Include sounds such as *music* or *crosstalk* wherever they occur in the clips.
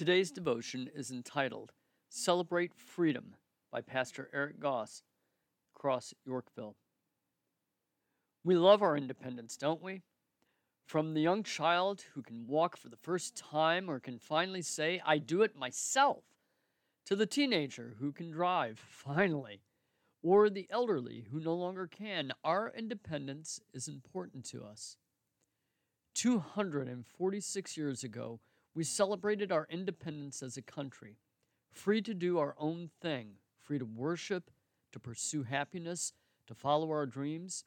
Today's devotion is entitled Celebrate Freedom by Pastor Eric Goss, Cross Yorkville. We love our independence, don't we? From the young child who can walk for the first time or can finally say, I do it myself, to the teenager who can drive, *laughs* finally, or the elderly who no longer can, our independence is important to us. 246 years ago, we celebrated our independence as a country, free to do our own thing, free to worship, to pursue happiness, to follow our dreams.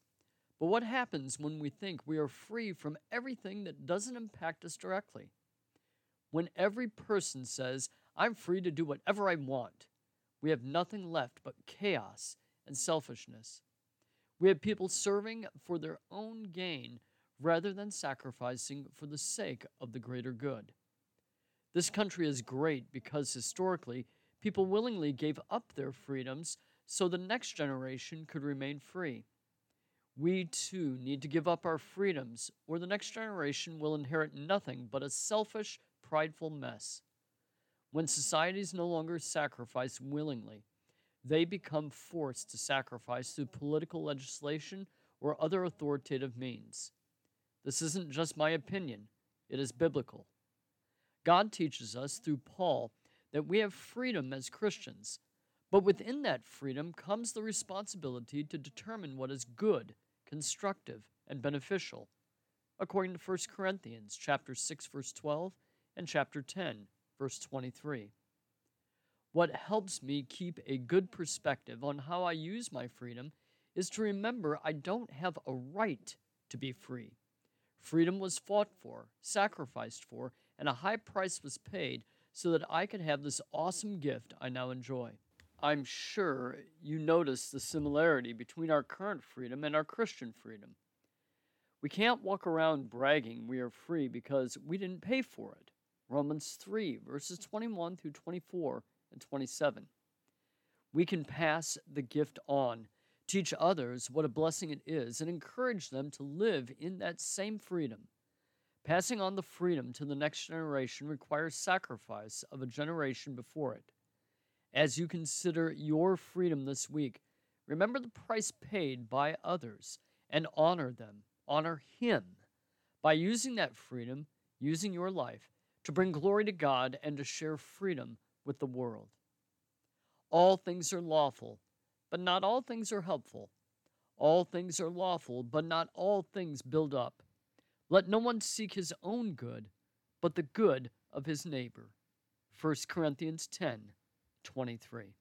But what happens when we think we are free from everything that doesn't impact us directly? When every person says, I'm free to do whatever I want, we have nothing left but chaos and selfishness. We have people serving for their own gain rather than sacrificing for the sake of the greater good. This country is great because historically, people willingly gave up their freedoms so the next generation could remain free. We too need to give up our freedoms, or the next generation will inherit nothing but a selfish, prideful mess. When societies no longer sacrifice willingly, they become forced to sacrifice through political legislation or other authoritative means. This isn't just my opinion, it is biblical. God teaches us through Paul that we have freedom as Christians, but within that freedom comes the responsibility to determine what is good, constructive, and beneficial, according to 1 Corinthians chapter 6 verse 12 and chapter 10 verse 23. What helps me keep a good perspective on how I use my freedom is to remember I don't have a right to be free. Freedom was fought for, sacrificed for, and a high price was paid so that I could have this awesome gift I now enjoy. I'm sure you notice the similarity between our current freedom and our Christian freedom. We can't walk around bragging we are free because we didn't pay for it. Romans 3, verses 21 through 24 and 27. We can pass the gift on teach others what a blessing it is, and encourage them to live in that same freedom. Passing on the freedom to the next generation requires sacrifice of a generation before it. As you consider your freedom this week, remember the price paid by others and honor them, honor Him by using that freedom, using your life to bring glory to God and to share freedom with the world. All things are lawful but not all things are helpful. All things are lawful, but not all things build up. Let no one seek his own good, but the good of his neighbor. 1 Corinthians 10 23.